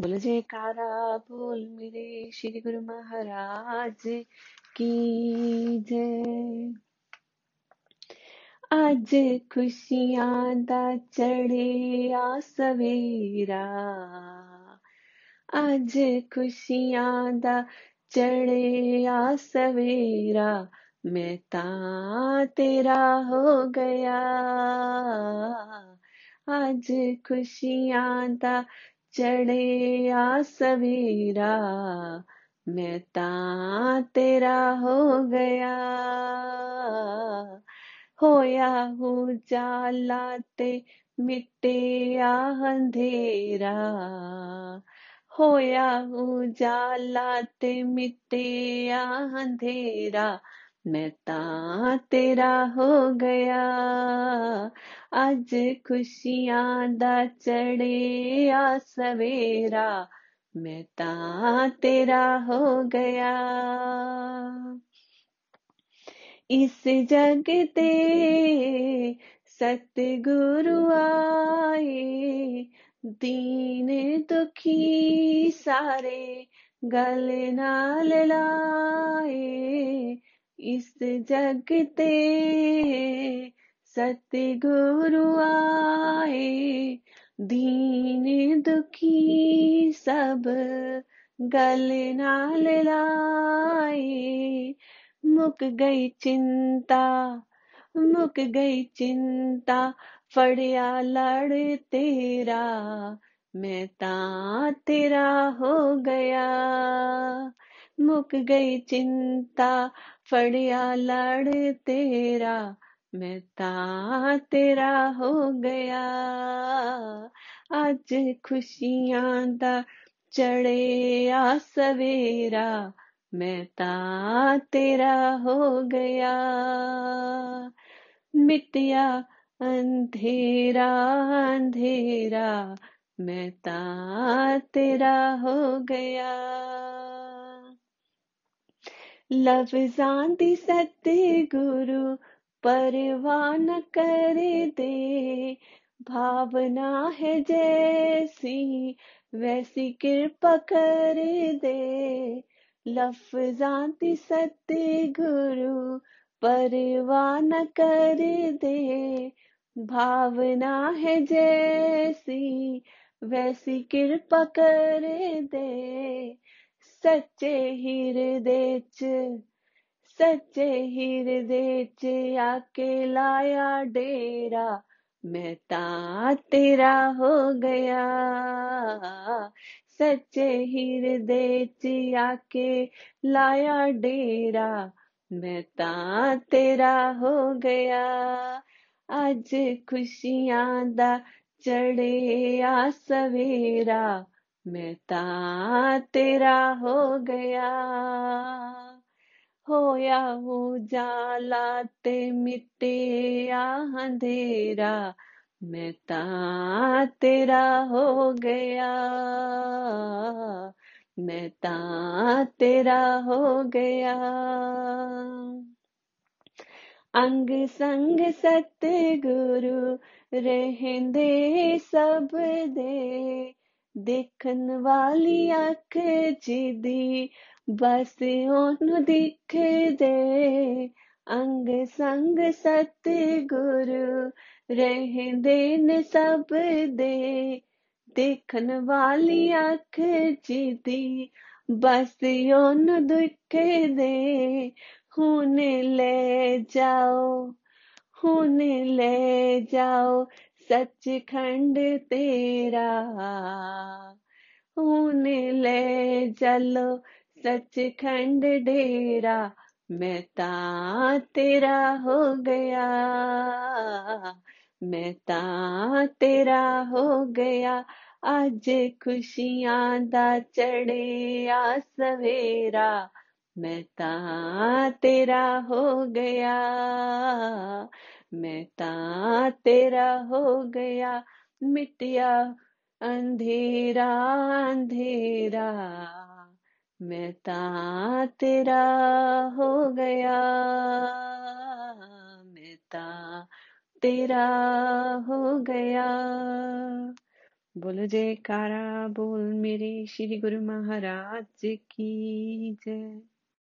बोल जयकारा, बोल मेरे श्री गुरु महाराज की जय। अज खुशियाँ दा चढ़े आ सवेरा। अज खुशियाँ दा चढ़े आ सवेरा, मैं ता तेरा हो गया। अज खुशियाँ दा ਦਾ ਚੜਿਆ ਸਵੇਰਾ ਮੈਂ ਤਾਂ ਤੇਰਾ ਹੋ ਗਿਆ ਹੋਇਆ ਉਜਾਲਾ ਤੇ ਮਿਟਿਆ ਅੰਧੇਰਾ ਹੋਇਆ ਉਜਾਲਾ ਤੇ ਮਿਟਿਆ ਅੰਧੇਰਾ मैं ता तेरा हो गया। अज खुशियाँ दा चढ़े आ सवेरा। मैं ता तेरा हो गया। इस जग ते सतगुरु आए, दीन दुखी सारे गल नाल लाए। इस जगते सतगुरु आए, दीन दुखी सब गल नाल लाए। मुक गई चिंता, मुक गई चिंता, फड़िया लड़ तेरा, मैं ता तेरा हो गया। मुक गई चिंता, फड़िया लाड़ तेरा, मैं ता तेरा हो गया। आज खुशियाँ दा चढ़े आ सवेरा, मैं ता तेरा हो गया। मिटिया अंधेरा अंधेरा, मैं ता तेरा हो गया। लव सत्य गुरु परवान कर दे। भावना है जैसी, वैसी कृपा कर दे। लफ जानती गुरु परवान कर दे। भावना है जैसी, वैसी कृपा कर दे। सच्चे हृदय च सच्चे हृदय च आके लाया डेरा, मैं ता तेरा हो गया। सच्चे हृदय च आके लाया डेरा, मैं ता तेरा हो गया। अज खुशियाँ दा चढ़े आ सवेरा मैं ता तेरा हो गया। होया उजाला ते मिटिया अंधेरा। मैं ता तेरा हो गया। मैं ता तेरा हो गया। अंग संग सत गुरु रहेंदे सब दे। ਦੇਖਣ ਵਾਲੀ ਅੱਖ ਜਿਹਦੀ ਬਸ ਉਹਨੂੰ ਦਿਖਦੇ ਅੰਗ ਸੰਗ ਸਤਿਗੁਰੂ ਰਹਿੰਦੇ ਨੇ ਸਭ ਦੇ ਦੇਖਣ ਵਾਲੀ ਅੱਖ ਜਿਹਦੀ ਬਸ ਉਹਨੂੰ ਦਿਖਦੇ ਹੁਣ ਲੈ ਜਾਓ ਹੁਣ ਲੈ ਜਾਓ सच खंड तेरा, ऊन ले चलो सचखंड डेरा मैं ता तेरा हो गया मैं ता तेरा हो गया, आज खुशियाँ दा चढ़े आ सवेरा मैं ता तेरा हो गया। मैं तेरा हो गया, मिटिया अंधेरा अंधेरा। मैं तेरा हो गया मैं तेरा हो गया। बोलो जयकारा, बोल मेरे श्री गुरु महाराज की जय।